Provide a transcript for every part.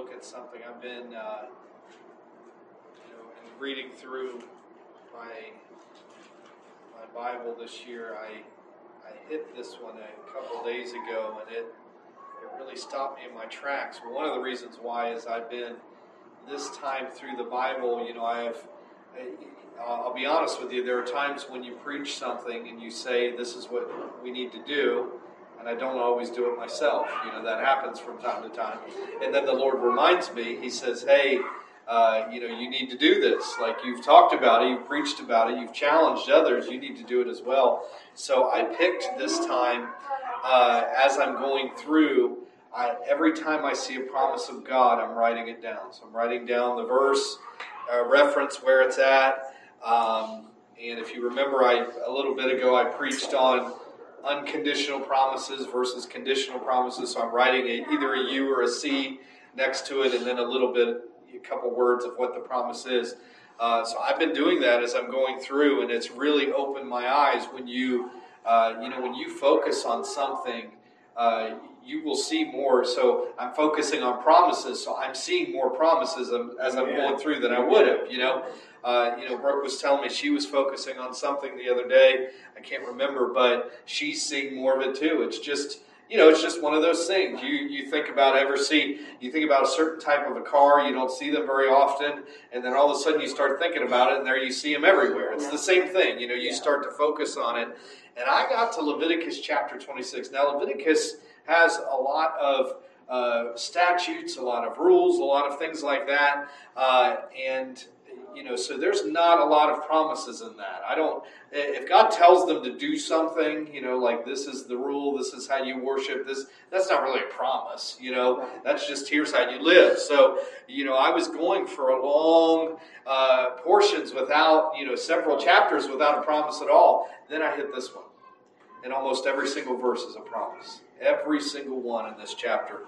look at something. I've been, uh, you know, in reading through my my Bible this year. I I hit this one a couple days ago, and it it really stopped me in my tracks. Well, One of the reasons why is I've been this time through the Bible. You know, I have. I'll be honest with you. There are times when you preach something and you say, "This is what we need to do," and I don't always do it myself. You know, that happens from time to time. And then the Lord reminds me, He says, Hey, uh, you know, you need to do this. Like you've talked about it, you've preached about it, you've challenged others, you need to do it as well. So I picked this time uh, as I'm going through. I, every time I see a promise of God, I'm writing it down. So I'm writing down the verse, uh, reference where it's at. Um, and if you remember, I a little bit ago I preached on unconditional promises versus conditional promises. So I'm writing a, either a U or a C next to it, and then a little bit, a couple words of what the promise is. Uh, so I've been doing that as I'm going through, and it's really opened my eyes when you, uh, you know, when you focus on something. Uh, you will see more. So I'm focusing on promises. So I'm seeing more promises as I'm going through than I would have. You know, uh, you know, Brooke was telling me she was focusing on something the other day. I can't remember, but she's seeing more of it too. It's just, you know, it's just one of those things. You you think about ever see you think about a certain type of a car, you don't see them very often, and then all of a sudden you start thinking about it, and there you see them everywhere. It's the same thing. You know, you start to focus on it. And I got to Leviticus chapter 26. Now Leviticus has a lot of uh, statutes, a lot of rules, a lot of things like that, uh, and you know, so there's not a lot of promises in that. I don't, if God tells them to do something, you know, like this is the rule, this is how you worship, this, that's not really a promise, you know, that's just here's how you live. So, you know, I was going for a long uh, portions without, you know, several chapters without a promise at all. Then I hit this one. And almost every single verse is a promise. Every single one in this chapter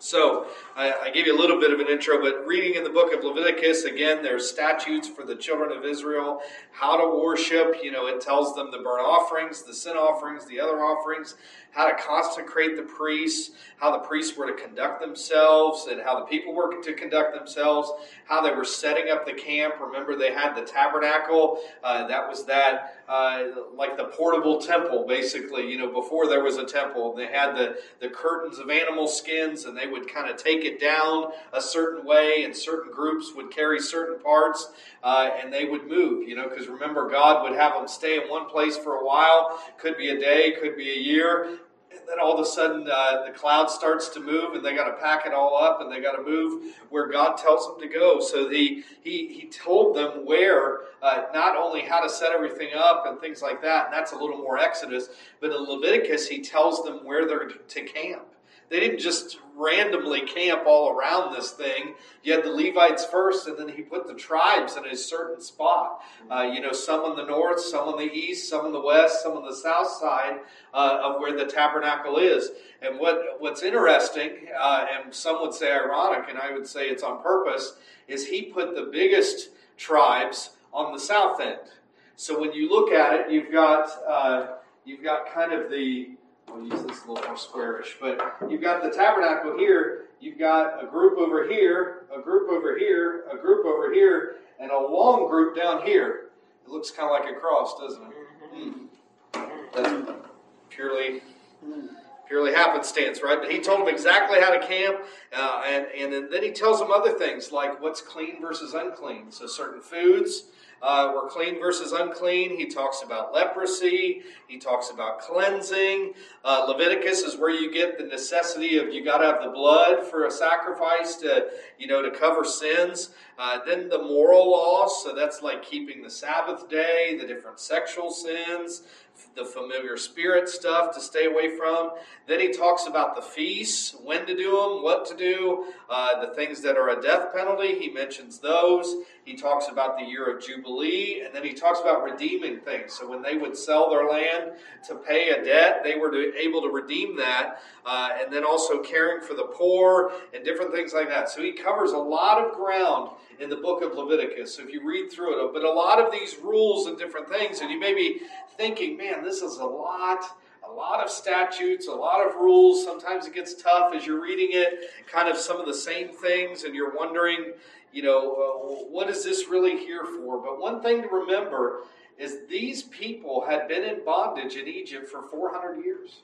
so I, I, gave you a little bit of an intro, but reading in the book of Leviticus, again, there's statutes for the children of Israel, how to worship. You know, it tells them the burnt offerings, the sin offerings, the other offerings, how to consecrate the priests, how the priests were to conduct themselves, and how the people were to conduct themselves, how they were setting up the camp. Remember, they had the tabernacle. Uh, that was that, uh, like the portable temple, basically. You know, before there was a temple, they had the, the curtains of animal skins, and they would kind of take it down a certain way, and certain groups would carry certain parts, uh, and they would move. You know, because remember, God would have them stay in one place for a while. Could be a day, could be a year and then all of a sudden uh, the cloud starts to move and they got to pack it all up and they got to move where god tells them to go. So he he, he told them where uh, not only how to set everything up and things like that and that's a little more exodus but in leviticus he tells them where they're to camp they didn't just randomly camp all around this thing. You had the Levites first, and then he put the tribes in a certain spot. Uh, you know, some on the north, some on the east, some on the west, some on the south side uh, of where the tabernacle is. And what what's interesting, uh, and some would say ironic, and I would say it's on purpose, is he put the biggest tribes on the south end. So when you look at it, you've got uh, you've got kind of the We'll use this a little more squarish. But you've got the tabernacle here, you've got a group over here, a group over here, a group over here, and a long group down here. It looks kind of like a cross, doesn't it? Mm. That's purely purely happenstance, right? But he told them exactly how to camp, uh, and, and then he tells them other things like what's clean versus unclean. So certain foods, uh, were clean versus unclean. He talks about leprosy. He talks about cleansing. Uh, Leviticus is where you get the necessity of you got to have the blood for a sacrifice to you know to cover sins. Uh, then the moral laws, so that's like keeping the Sabbath day, the different sexual sins, the familiar spirit stuff to stay away from. Then he talks about the feasts, when to do them, what to do, uh, the things that are a death penalty. He mentions those. He talks about the year of Jubilee, and then he talks about redeeming things. So when they would sell their land to pay a debt, they were to, able to redeem that, uh, and then also caring for the poor and different things like that. So he covers a lot of ground in the book of Leviticus. If you read through it, but a lot of these rules and different things, and you may be thinking, man, this is a lot a lot of statutes, a lot of rules. Sometimes it gets tough as you're reading it, kind of some of the same things, and you're wondering, you know, uh, what is this really here for? But one thing to remember is these people had been in bondage in Egypt for 400 years.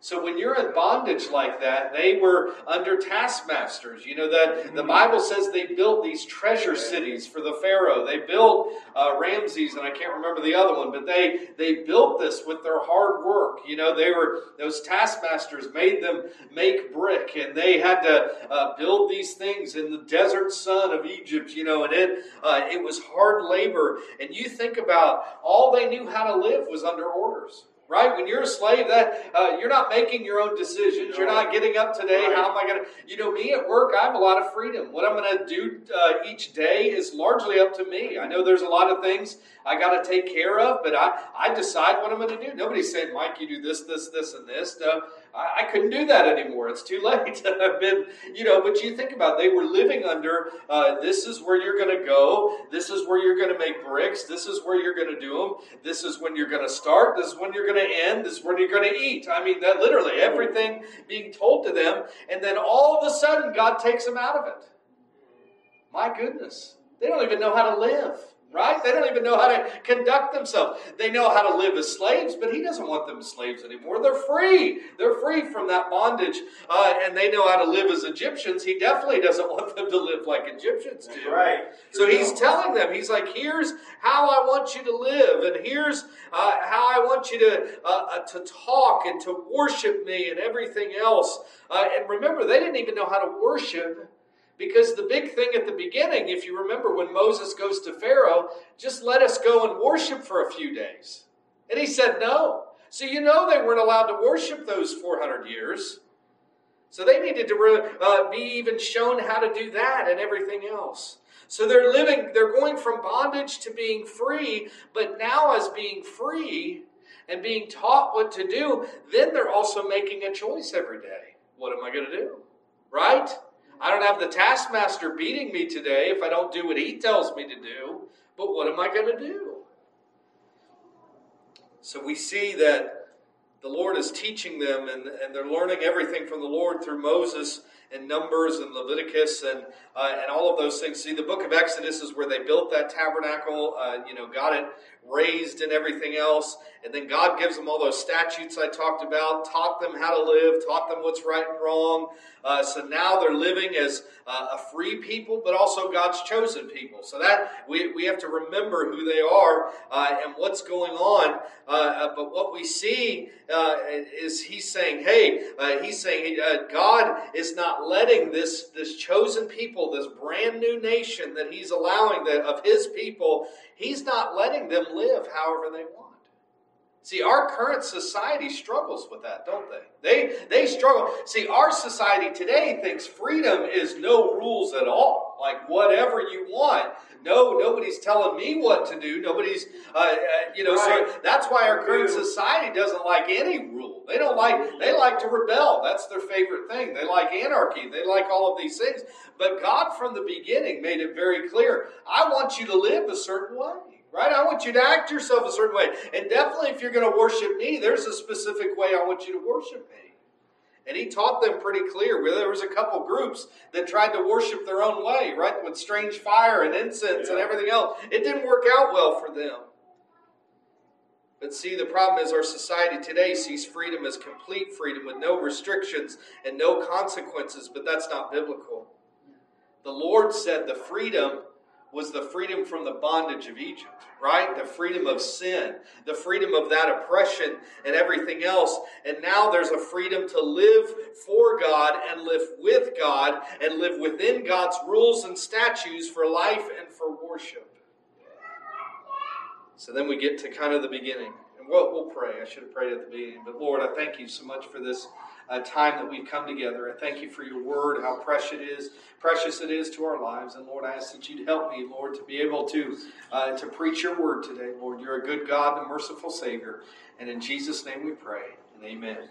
So when you're in bondage like that, they were under taskmasters. You know that the Bible says they built these treasure cities for the Pharaoh. They built uh, Ramses, and I can't remember the other one, but they they built this with their hard work. You know they were those taskmasters made them make brick, and they had to uh, build these things in the desert sun of Egypt. You know, and it uh, it was hard labor. And you think about all they knew how to live was under orders right? When you're a slave, that uh, you're not making your own decisions. You're not getting up today. Right. How am I going to? You know, me at work, I have a lot of freedom. What I'm going to do uh, each day is largely up to me. I know there's a lot of things I got to take care of, but I I decide what I'm going to do. Nobody's saying, Mike, you do this, this, this, and this. Uh, I, I, couldn't do that anymore. It's too late. I've been, you know. But you think about, it, they were living under. Uh, this is where you're going to go. This is where you're going to make bricks. This is where you're going to do them. This is when you're going to start. This is when you're going to end. This is when you're going to eat. I mean, that literally everything being told to them, and then all of a sudden, God takes them out of it. My goodness, they don't even know how to live right? They don't even know how to conduct themselves. They know how to live as slaves, but he doesn't want them as slaves anymore. They're free. They're free from that bondage, uh, and they know how to live as Egyptians. He definitely doesn't want them to live like Egyptians do. Right. So he's telling them, he's like, here's how I want you to live, and here's uh, how I want you to uh, uh to talk and to worship me and everything else. Uh, and remember, they didn't even know how to worship because the big thing at the beginning, if you remember when Moses goes to Pharaoh, just let us go and worship for a few days. And he said no. So you know they weren't allowed to worship those 400 years. So they needed to uh, be even shown how to do that and everything else. So they're living, they're going from bondage to being free, but now as being free and being taught what to do, then they're also making a choice every day. What am I going to do? Right? I don't have the taskmaster beating me today if I don't do what he tells me to do, but what am I going to do? So we see that the Lord is teaching them and, and they're learning everything from the Lord through Moses and Numbers and Leviticus and uh, and all of those things. See, the book of Exodus is where they built that tabernacle, uh, you know, got it raised and everything else. And then God gives them all those statutes I talked about, taught them how to live, taught them what's right and wrong. Uh, so now they're living as uh, a free people, but also God's chosen people. So that we, we have to remember who they are uh, and what's going on. Uh, uh, but what we see uh, is He's saying, hey, He's saying God is not letting this, this chosen people, this brand new nation that He's allowing that of His people, He's not letting them live however they want. See, our current society struggles with that, don't they? They they struggle. See, our society today thinks freedom is no rules at all. Like whatever you want. No, nobody's telling me what to do. Nobody's, uh, uh, you know. Right. So that's why our current society doesn't like any rule. They don't like. They like to rebel. That's their favorite thing. They like anarchy. They like all of these things. But God, from the beginning, made it very clear. I want you to live a certain way right? I want you to act yourself a certain way. And definitely, if you're going to worship me, there's a specific way I want you to worship me. And he taught them pretty clear. There was a couple groups that tried to worship their own way, right? With strange fire and incense yeah. and everything else. It didn't work out well for them. But see, the problem is our society today sees freedom as complete freedom with no restrictions and no consequences, but that's not biblical. The Lord said the freedom was the freedom from the bondage of Egypt, right? The freedom of sin, the freedom of that oppression and everything else. And now there's a freedom to live for God and live with God and live within God's rules and statutes for life and for worship. So then we get to kind of the beginning. And we'll, we'll pray. I should have prayed at the beginning. But Lord, I thank you so much for this uh, time that we've come together. I thank you for your word, how precious it is, precious it is to our lives. And Lord, I ask that you'd help me, Lord, to be able to uh, to preach your word today. Lord, you're a good God and merciful Savior. And in Jesus' name we pray. And amen.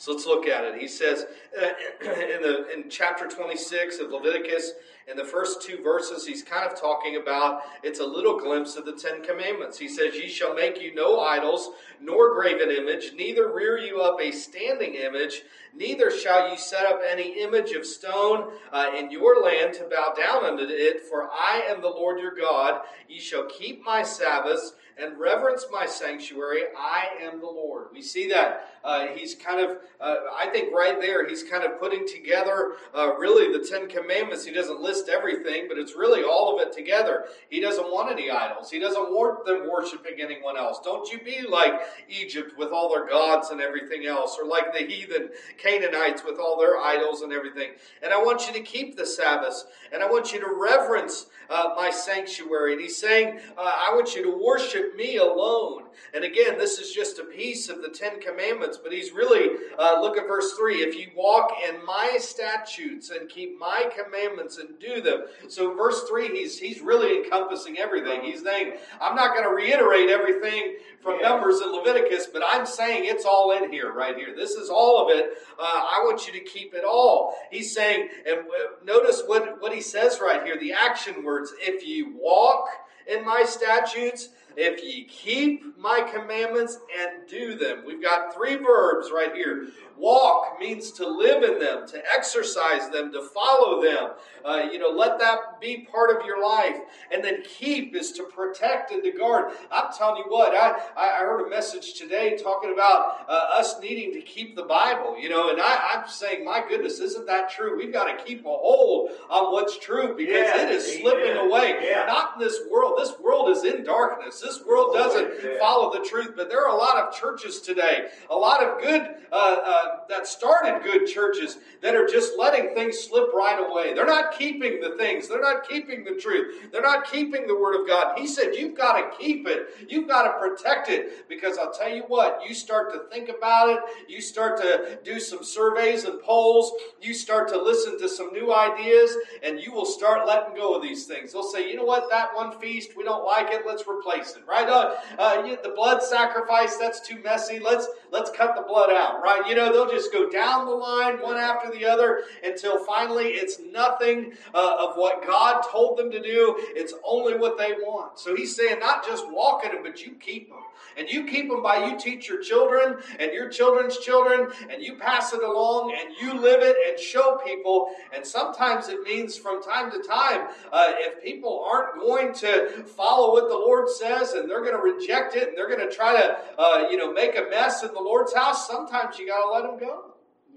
So let's look at it. He says uh, in the in chapter 26 of Leviticus, in the first two verses, he's kind of talking about it's a little glimpse of the Ten Commandments. He says, Ye shall make you no idols, nor graven image, neither rear you up a standing image, neither shall you set up any image of stone uh, in your land to bow down unto it, for I am the Lord your God. Ye shall keep my Sabbaths and reverence my sanctuary. I am the Lord. We see that. Uh, he's kind of, uh, I think right there, he's kind of putting together uh, really the Ten Commandments. He doesn't list everything, but it's really all of it together. He doesn't want any idols. He doesn't want them worshiping anyone else. Don't you be like Egypt with all their gods and everything else, or like the heathen Canaanites with all their idols and everything. And I want you to keep the Sabbath, and I want you to reverence uh, my sanctuary. And he's saying, uh, I want you to worship me alone. And again, this is just a piece of the Ten Commandments, but he's really, uh, look at verse 3 if you walk in my statutes and keep my commandments and do them. So, verse 3, he's, he's really encompassing everything. He's saying, I'm not going to reiterate everything from yeah. Numbers and Leviticus, but I'm saying it's all in here, right here. This is all of it. Uh, I want you to keep it all. He's saying, and notice what, what he says right here the action words if you walk in my statutes, if ye keep my commandments and do them. We've got three verbs right here. Walk means to live in them, to exercise them, to follow them. Uh, you know, let that be part of your life. And then keep is to protect and to guard. I'm telling you what, I, I heard a message today talking about uh, us needing to keep the Bible, you know, and I, am saying, my goodness, isn't that true? We've got to keep a hold on what's true because yeah, it is slipping away. Yeah. Not in this world. This world is in darkness. This world doesn't follow the truth, but there are a lot of churches today, a lot of good uh, uh that started good churches that are just letting things slip right away. They're not keeping the things. They're not keeping the truth. They're not keeping the Word of God. He said, You've got to keep it. You've got to protect it. Because I'll tell you what, you start to think about it, you start to do some surveys and polls, you start to listen to some new ideas, and you will start letting go of these things. They'll say, You know what, that one feast, we don't like it, let's replace right? Uh, uh, the blood sacrifice, that's too messy. Let's let's cut the blood out, right? You know, they'll just go down the line one after the other until finally it's nothing uh, of what God told them to do. It's only what they want. So he's saying, not just walk in them, but you keep them. And you keep them by you teach your children and your children's children, and you pass it along and you live it and show people. And sometimes it means from time to time, uh, if people aren't going to follow what the Lord says and they're going to reject it and they're going to try to, uh, you know, make a mess in the Lord's house, sometimes you got to let them go.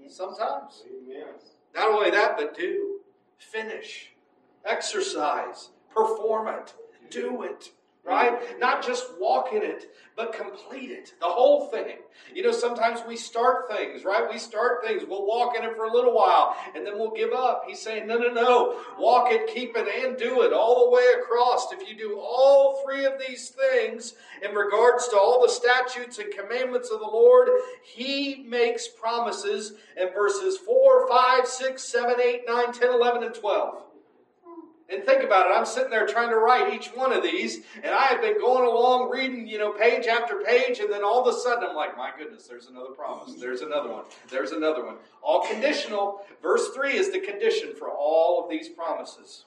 Sometimes. Amen. Not only that, but do, finish, exercise, perform it, do it right? Not just walk in it, but complete it, the whole thing. You know, sometimes we start things, right? We start things, we'll walk in it for a little while, and then we'll give up. He's saying, no, no, no, walk it, keep it, and do it all the way across. If you do all three of these things in regards to all the statutes and commandments of the Lord, He makes promises in verses 4, 5, 6, 7, 8, 9, 10, 11, and 12. And think about it. I'm sitting there trying to write each one of these, and I have been going along reading, you know, page after page, and then all of a sudden I'm like, my goodness, there's another promise. There's another one. There's another one. All conditional. Verse 3 is the condition for all of these promises.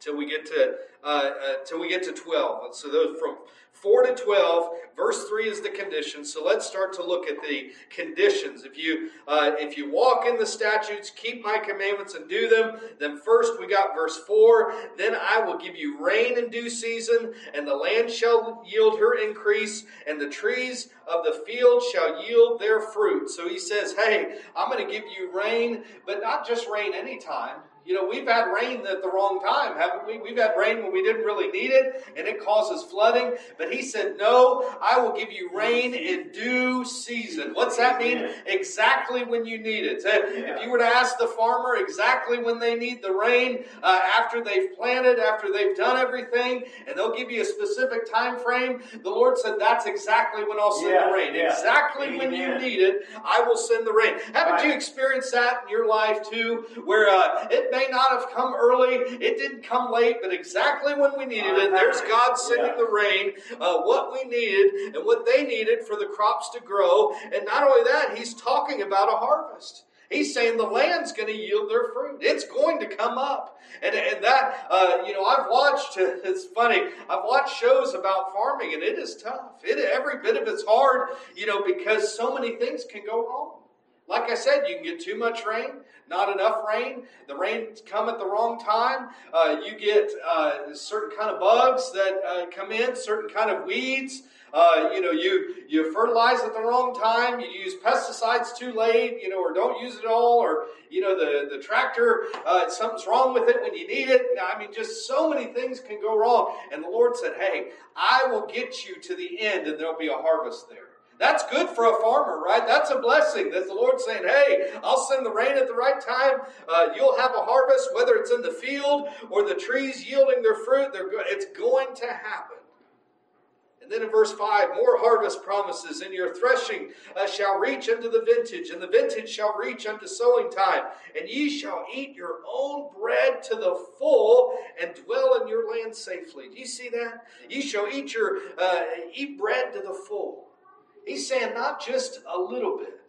Till we get to uh, uh, till we get to 12. So those from 4 to 12, verse 3 is the condition. So let's start to look at the conditions. If you uh, if you walk in the statutes, keep my commandments and do them, then first we got verse 4, then I will give you rain in due season, and the land shall yield her increase, and the trees of the field shall yield their fruit. So he says, "Hey, I'm going to give you rain, but not just rain anytime." You know, we've had rain at the wrong time, haven't we? We've had rain when we didn't really need it, and it causes flooding. But he said, No, I will give you rain in due season. What's that mean? Exactly when you need it. If you were to ask the farmer exactly when they need the rain, uh, after they've planted, after they've done everything, and they'll give you a specific time frame, the Lord said, That's exactly when I'll send yeah, the rain. Yeah. Exactly Amen. when you need it, I will send the rain. Haven't right. you experienced that in your life too? Where uh, it may not have come early, it didn't come late, but exactly when we needed it, there's God sending the rain, uh, what we needed and what they needed for the crops to grow. And not only that, He's talking about a harvest. He's saying the land's going to yield their fruit. It's going to come up. And, and that, uh, you know, I've watched, it's funny, I've watched shows about farming and it is tough. It, every bit of it's hard, you know, because so many things can go wrong. Like I said, you can get too much rain, not enough rain. The rain come at the wrong time. Uh, you get uh, certain kind of bugs that uh, come in, certain kind of weeds. Uh, you know, you you fertilize at the wrong time. You use pesticides too late. You know, or don't use it all. Or you know, the the tractor uh, something's wrong with it when you need it. I mean, just so many things can go wrong. And the Lord said, "Hey, I will get you to the end, and there'll be a harvest there." That's good for a farmer, right? That's a blessing. that the Lord saying, "Hey, I'll send the rain at the right time. Uh, you'll have a harvest, whether it's in the field or the trees yielding their fruit. They're go- it's going to happen." And then in verse 5, more harvest promises, and your threshing uh, shall reach unto the vintage, and the vintage shall reach unto sowing time, and ye shall eat your own bread to the full, and dwell in your land safely. Do you see that? Ye shall eat your uh, eat bread to the full. He's saying not just a little bit.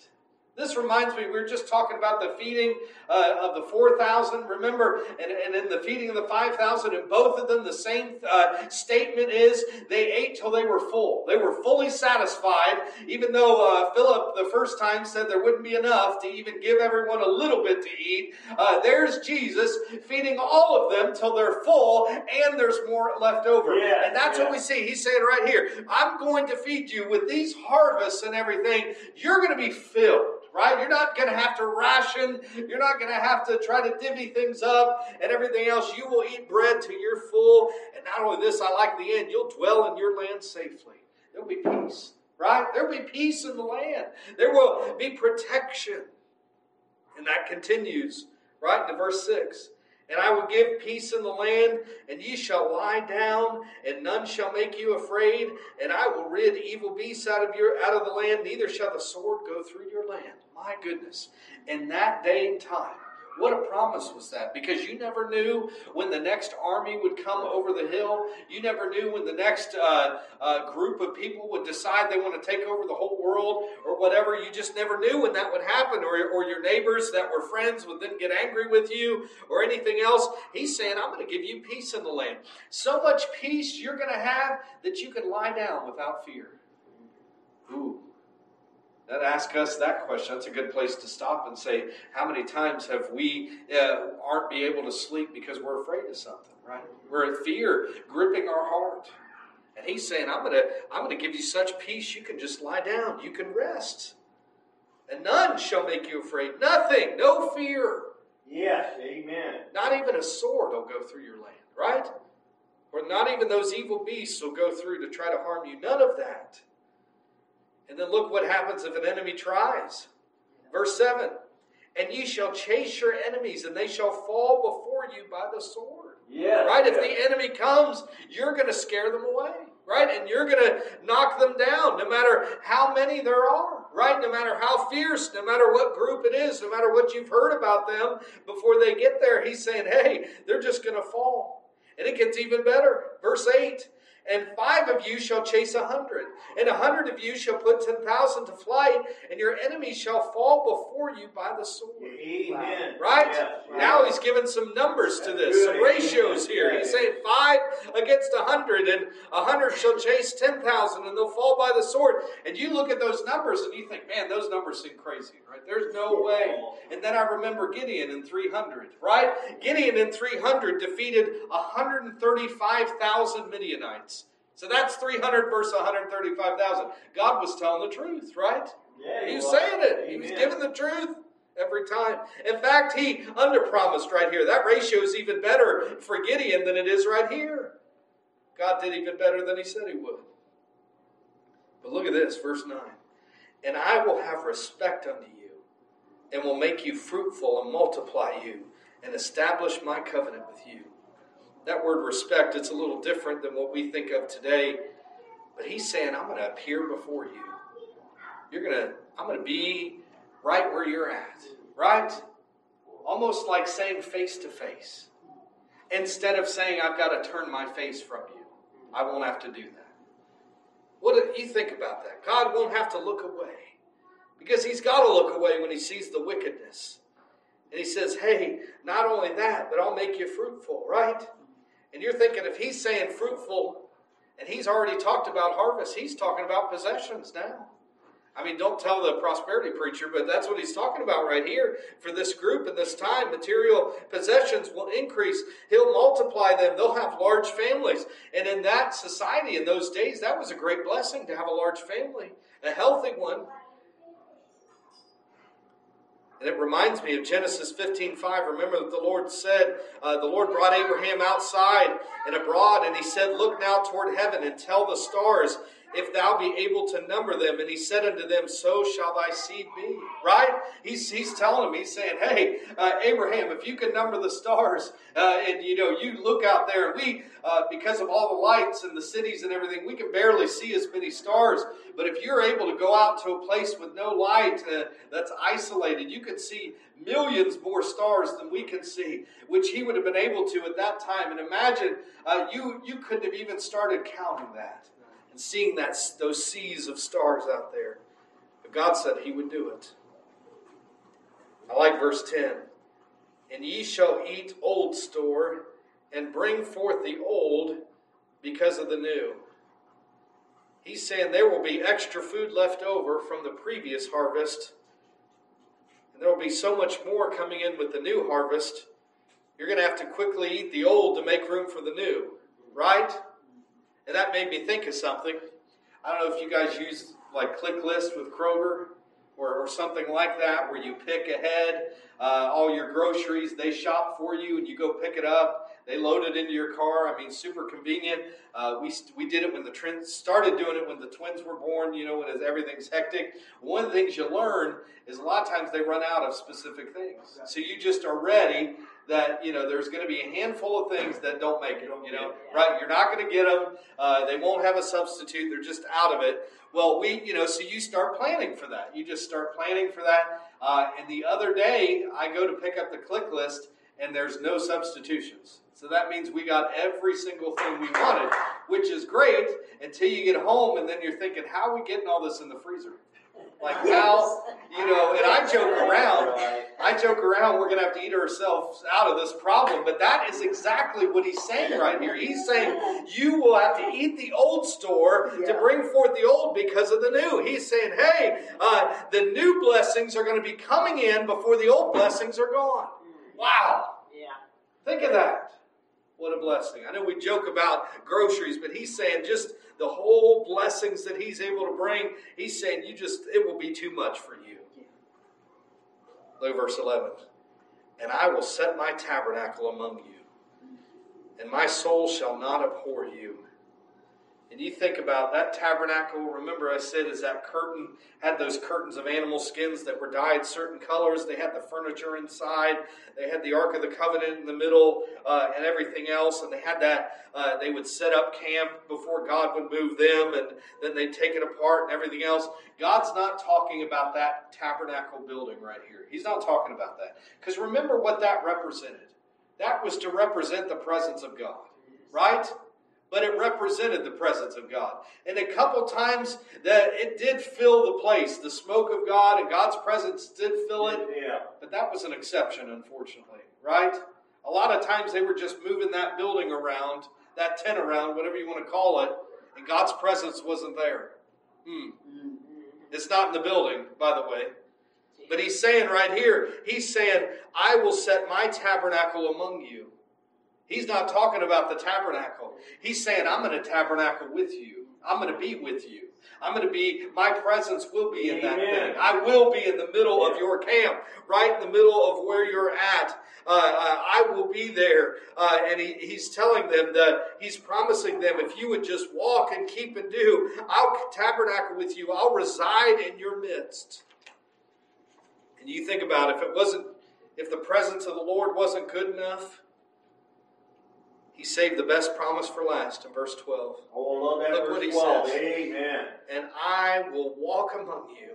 This reminds me, we were just talking about the feeding uh, of the 4,000, remember? And, and in the feeding of the 5,000, in both of them, the same uh, statement is they ate till they were full. They were fully satisfied, even though uh, Philip the first time said there wouldn't be enough to even give everyone a little bit to eat. Uh, there's Jesus feeding all of them till they're full, and there's more left over. Yeah, and that's yeah. what we see. He's saying right here, I'm going to feed you with these harvests and everything. You're going to be filled right? You're not going to have to ration. You're not going to have to try to divvy things up and everything else. You will eat bread till you're full. And not only this, I like the end. You'll dwell in your land safely. There'll be peace, right? There'll be peace in the land. There will be protection. And that continues, right, to verse 6. And I will give peace in the land, and ye shall lie down, and none shall make you afraid. And I will rid evil beasts out of your out of the land. Neither shall the sword go through your land. My goodness! In that day and time, what a promise was that? Because you never knew when the next army would come over the hill. You never knew when the next uh, uh, group of people would decide they want to take over the whole world or whatever. You just never knew when that would happen, or, or your neighbors that were friends would then get angry with you or anything else. He's saying, I'm going to give you peace in the land. So much peace you're going to have that you can lie down without fear. Ooh. That ask us that question. That's a good place to stop and say, how many times have we uh, aren't be able to sleep because we're afraid of something, right? We're in fear gripping our heart. And he's saying, I'm gonna, I'm gonna give you such peace you can just lie down. You can rest. And none shall make you afraid. Nothing, no fear. Yes, amen. Not even a sword will go through your land, right? Or not even those evil beasts will go through to try to harm you. None of that. And then look what happens if an enemy tries. Verse 7 And ye shall chase your enemies, and they shall fall before you by the sword. Yes. Right? If the enemy comes, you're going to scare them away. Right? And you're going to knock them down, no matter how many there are. Right? No matter how fierce, no matter what group it is, no matter what you've heard about them before they get there, he's saying, hey, they're just going to fall. And it gets even better. Verse 8 And five of you shall chase a hundred, and a hundred of you shall put ten thousand to flight, and your enemies shall fall before you by the sword. Amen. Right? Now he's given some numbers to this, some ratios here. He's saying five against a hundred, and a hundred shall chase ten thousand, and they'll fall by the sword. And you look at those numbers and you think, man, those numbers seem crazy, right? There's no way. And then I remember Gideon in 300, right? Gideon in 300 defeated 135,000 Midianites. So that's 300 versus 135,000. God was telling the truth, right? Yeah, He was was. saying it. He was giving the truth every time. In fact, he underpromised right here. That ratio is even better for Gideon than it is right here. God did even better than he said he would. But look at this, verse 9. And I will have respect unto you, and will make you fruitful and multiply you, and establish my covenant with you. That word respect, it's a little different than what we think of today. But he's saying, I'm going to appear before you. You're going to, I'm going to be right where you're at, right? Almost like saying face to face. Instead of saying, I've got to turn my face from you, I won't have to do that. What do you think about that? God won't have to look away because He's got to look away when He sees the wickedness. And He says, Hey, not only that, but I'll make you fruitful, right? And you're thinking, if He's saying fruitful and He's already talked about harvest, He's talking about possessions now. I mean, don't tell the prosperity preacher, but that's what he's talking about right here. For this group and this time, material possessions will increase. He'll multiply them. They'll have large families. And in that society, in those days, that was a great blessing to have a large family, a healthy one. And it reminds me of Genesis 15 5. Remember that the Lord said, uh, the Lord brought Abraham outside and abroad, and he said, Look now toward heaven and tell the stars if thou be able to number them. And he said unto them, So shall thy seed be. Right? He's, he's telling them, he's saying, Hey, uh, Abraham, if you can number the stars, uh, and you know, you look out there, and we, uh, because of all the lights and the cities and everything, we can barely see as many stars. But if you're able to go out to a place with no light uh, that's isolated, you can see millions more stars than we can see, which he would have been able to at that time. And imagine uh, you you couldn't have even started counting that and seeing that those seas of stars out there. But God said He would do it. I like verse 10. And ye shall eat old store, and bring forth the old because of the new. He's saying there will be extra food left over from the previous harvest, and there will be so much more coming in with the new harvest. You're going to have to quickly eat the old to make room for the new, right? And that made me think of something. I don't know if you guys use like click ClickList with Kroger or, or something like that, where you pick ahead uh, all your groceries. They shop for you and you go pick it up. They load it into your car. I mean, super convenient. Uh, we, we did it when the twins started doing it when the twins were born, you know, when everything's hectic. One of the things you learn is a lot of times they run out of specific things. So you just are ready that you know there's going to be a handful of things that don't make it. You know, right? You're not going to get them. Uh, they won't have a substitute. They're just out of it. Well, we, you know, so you start planning for that. You just start planning for that. Uh, and the other day, I go to pick up the click list, and there's no substitutions. So that means we got every single thing we wanted, which is great until you get home, and then you're thinking, how are we getting all this in the freezer? Like how, you know, and I joke around, I joke around, we're going to have to eat ourselves out of this problem, but that is exactly what he's saying right here. He's saying you will have to eat the old store yeah. to bring forth the old because of the new. He's saying, hey, uh, the new blessings are going to be coming in before the old blessings are gone. Wow. Yeah. Think of that. What a blessing. I know we joke about groceries, but he's saying just the whole blessings that he's able to bring, he's saying you just it will be too much for you. Look verse 11. And I will set my tabernacle among you, and my soul shall not abhor you. And you think about that tabernacle, remember I said, is that curtain, had those curtains of animal skins that were dyed certain colors. They had the furniture inside. They had the Ark of the Covenant in the middle uh, and everything else. And they had that, uh, they would set up camp before God would move them and then they'd take it apart and everything else. God's not talking about that tabernacle building right here. He's not talking about that. Because remember what that represented. That was to represent the presence of God, right? But it represented the presence of God. And a couple times that it did fill the place. The smoke of God and God's presence did fill it. Yeah. But that was an exception, unfortunately, right? A lot of times they were just moving that building around, that tent around, whatever you want to call it, and God's presence wasn't there. Hmm. It's not in the building, by the way. But he's saying right here, he's saying, I will set my tabernacle among you. He's not talking about the tabernacle. He's saying, I'm going to tabernacle with you. I'm going to be with you. I'm going to be, my presence will be in Amen. that thing. I will be in the middle of your camp, right in the middle of where you're at. Uh, uh, I will be there. Uh, and he, he's telling them that he's promising them, if you would just walk and keep and do, I'll tabernacle with you. I'll reside in your midst. And you think about if it wasn't, if the presence of the Lord wasn't good enough, he saved the best promise for last in verse 12. Oh, love that Look verse what he 12. says. Amen. And I will walk among you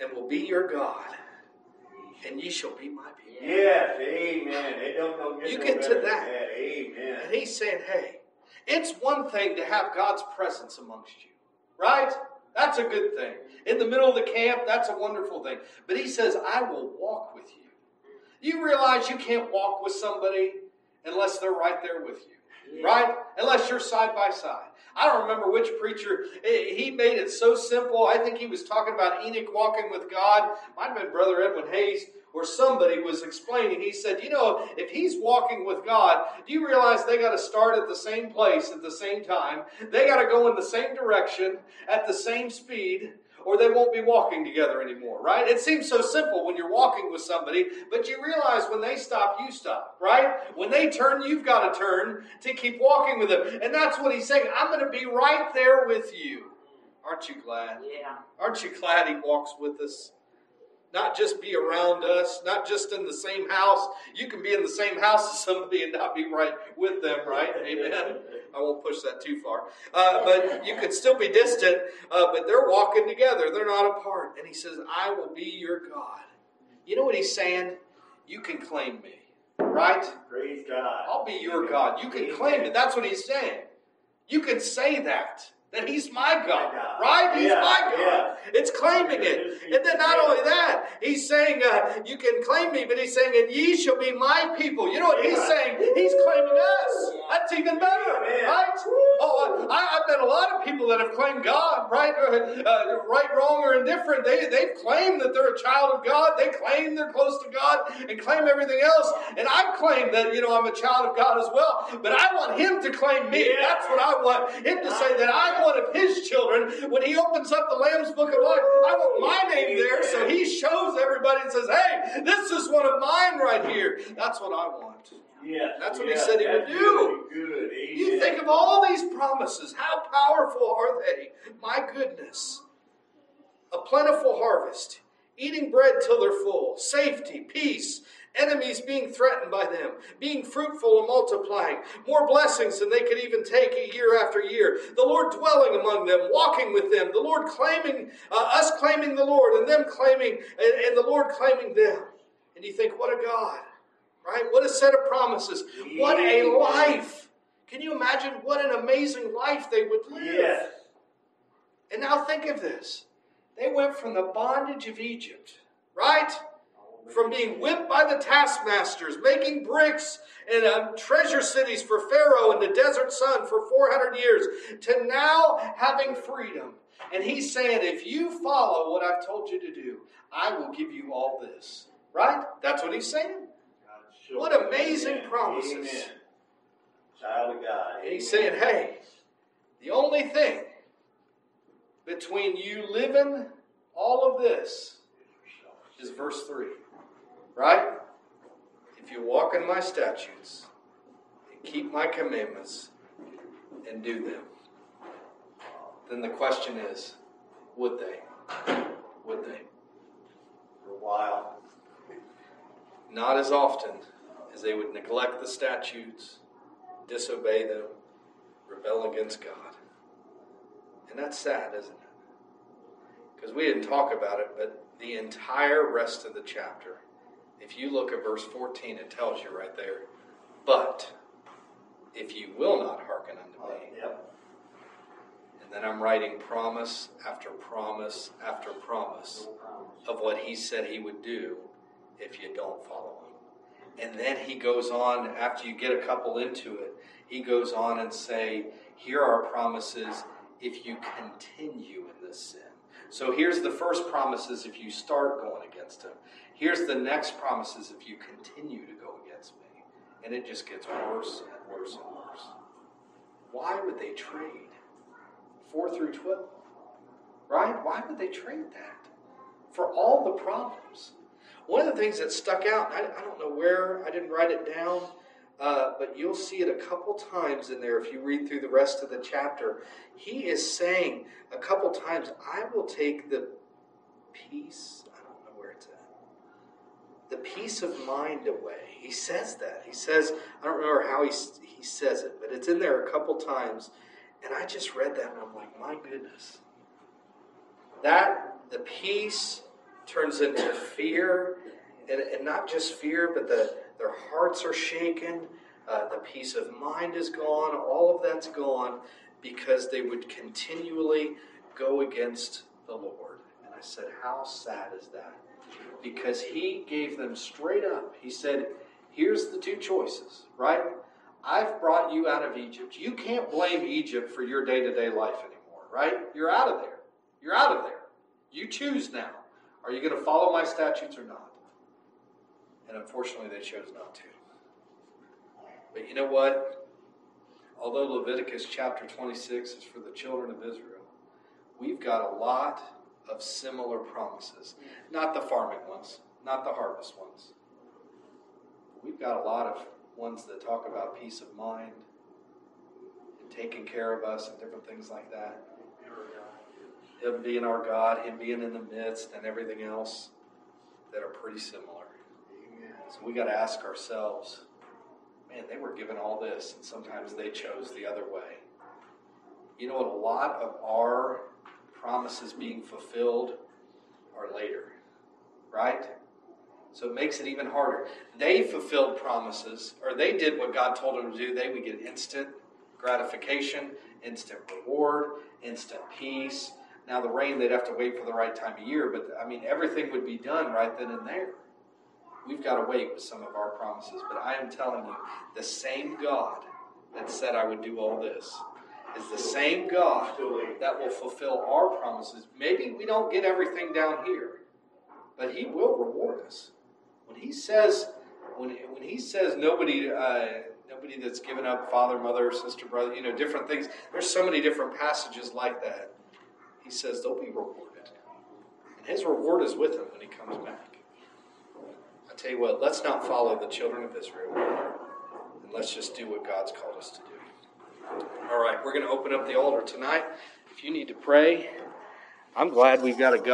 and will be your God, and ye shall be my people. Yes, amen. They don't know You get to than that. Amen. And he's saying, hey, it's one thing to have God's presence amongst you, right? That's a good thing. In the middle of the camp, that's a wonderful thing. But he says, I will walk with you. You realize you can't walk with somebody unless they're right there with you, right? Unless you're side by side. I don't remember which preacher, he made it so simple. I think he was talking about Enoch walking with God. Might have been Brother Edwin Hayes or somebody was explaining. He said, You know, if he's walking with God, do you realize they got to start at the same place at the same time? They got to go in the same direction at the same speed. Or they won't be walking together anymore, right? It seems so simple when you're walking with somebody, but you realize when they stop, you stop, right? When they turn, you've got to turn to keep walking with them. And that's what he's saying. I'm going to be right there with you. Aren't you glad? Yeah. Aren't you glad he walks with us? Not just be around us, not just in the same house. You can be in the same house as somebody and not be right with them, right? Amen. I won't push that too far. Uh, but you could still be distant, uh, but they're walking together. They're not apart. And he says, I will be your God. You know what he's saying? You can claim me, right? Praise God. I'll be your God. You can claim it. That's what he's saying. You can say that. That he's my God, right? He's Yeah, my God. yeah. It's claiming it. And then not only that, he's saying, uh, you can claim me, but he's saying, and ye shall be my people. You know what he's saying? He's claiming us. That's even better, right? Oh, I, I've met a lot of people that have claimed God, right? Uh, uh, right, wrong, or indifferent. They, they've claimed that they're a child of God. They claim they're close to God and claim everything else. And I've claimed that, you know, I'm a child of God as well. But I want Him to claim me. That's what I want Him to say that I'm one of His children. When He opens up the Lamb's Book of Life, I want my name there so He shows everybody and says, hey, this is one of mine right here. That's what I want. Yes, That's what he said he would do. Good. You think of all these promises. How powerful are they? My goodness. A plentiful harvest, eating bread till they're full, safety, peace, enemies being threatened by them, being fruitful and multiplying, more blessings than they could even take year after year, the Lord dwelling among them, walking with them, the Lord claiming, uh, us claiming the Lord, and them claiming, and, and the Lord claiming them. And you think, what a God, right? What a set of promises. What a life. Can you imagine what an amazing life they would live? Yes. And now think of this. They went from the bondage of Egypt, right? From being whipped by the taskmasters, making bricks and um, treasure cities for Pharaoh and the desert sun for 400 years, to now having freedom. And he's saying, if you follow what I've told you to do, I will give you all this. Right? That's what he's saying. Sure. What amazing Amen. promises. Amen. Child of God. And he's saying, hey, the only thing between you living all of this is verse 3. Right? If you walk in my statutes and keep my commandments and do them, then the question is, would they? Would they? For a while. Not as often as they would neglect the statutes, disobey them, rebel against God. And that's sad, isn't it? Because we didn't talk about it, but the entire rest of the chapter, if you look at verse 14, it tells you right there, but if you will not hearken unto me, uh, Yep. and then I'm writing promise after promise after promise of what he said he would do if you don't follow him. And then he goes on, after you get a couple into it, he goes on and say, here are promises if you continue in this sin. So here's the first promises if you start going against him. Here's the next promises if you continue to go against me. And it just gets worse and worse and worse. Why would they trade 4 through 12? Right? Why would they trade that? For all the problems. One of the things that stuck out, I, I don't know where, I didn't write it down, uh, but you'll see it a couple times in there if you read through the rest of the chapter. He is saying a couple times, I will take the peace, I don't know where it's at, the peace of mind away. He says that. He says, I don't remember how he, he says it, but it's in there a couple times. And I just read that and I'm like, my goodness. That, the peace turns into fear and, and not just fear, but the, their hearts are shaken. Uh, the peace of mind is gone. All of that's gone because they would continually go against the Lord. And I said, How sad is that? Because he gave them straight up. He said, Here's the two choices, right? I've brought you out of Egypt. You can't blame Egypt for your day to day life anymore, right? You're out of there. You're out of there. You choose now. Are you going to follow my statutes or not? And unfortunately, they chose not to. But you know what? Although Leviticus chapter 26 is for the children of Israel, we've got a lot of similar promises. Not the farming ones, not the harvest ones. We've got a lot of ones that talk about peace of mind and taking care of us and different things like that. Him being our God, Him being in the midst, and everything else that are pretty similar. So we got to ask ourselves man, they were given all this, and sometimes they chose the other way. You know what? A lot of our promises being fulfilled are later, right? So it makes it even harder. They fulfilled promises, or they did what God told them to do. They would get instant gratification, instant reward, instant peace. Now, the rain, they'd have to wait for the right time of year, but I mean, everything would be done right then and there. We've got to wait with some of our promises, but I am telling you, the same God that said I would do all this is the same God that will fulfill our promises. Maybe we don't get everything down here, but He will reward us. When He says, when, when He says nobody, uh, nobody that's given up father, mother, sister, brother, you know, different things. There's so many different passages like that. He says they'll be rewarded, and His reward is with Him when He comes back. Tell you what, let's not follow the children of Israel, and let's just do what God's called us to do. All right, we're going to open up the altar tonight. If you need to pray, I'm glad we've got a God.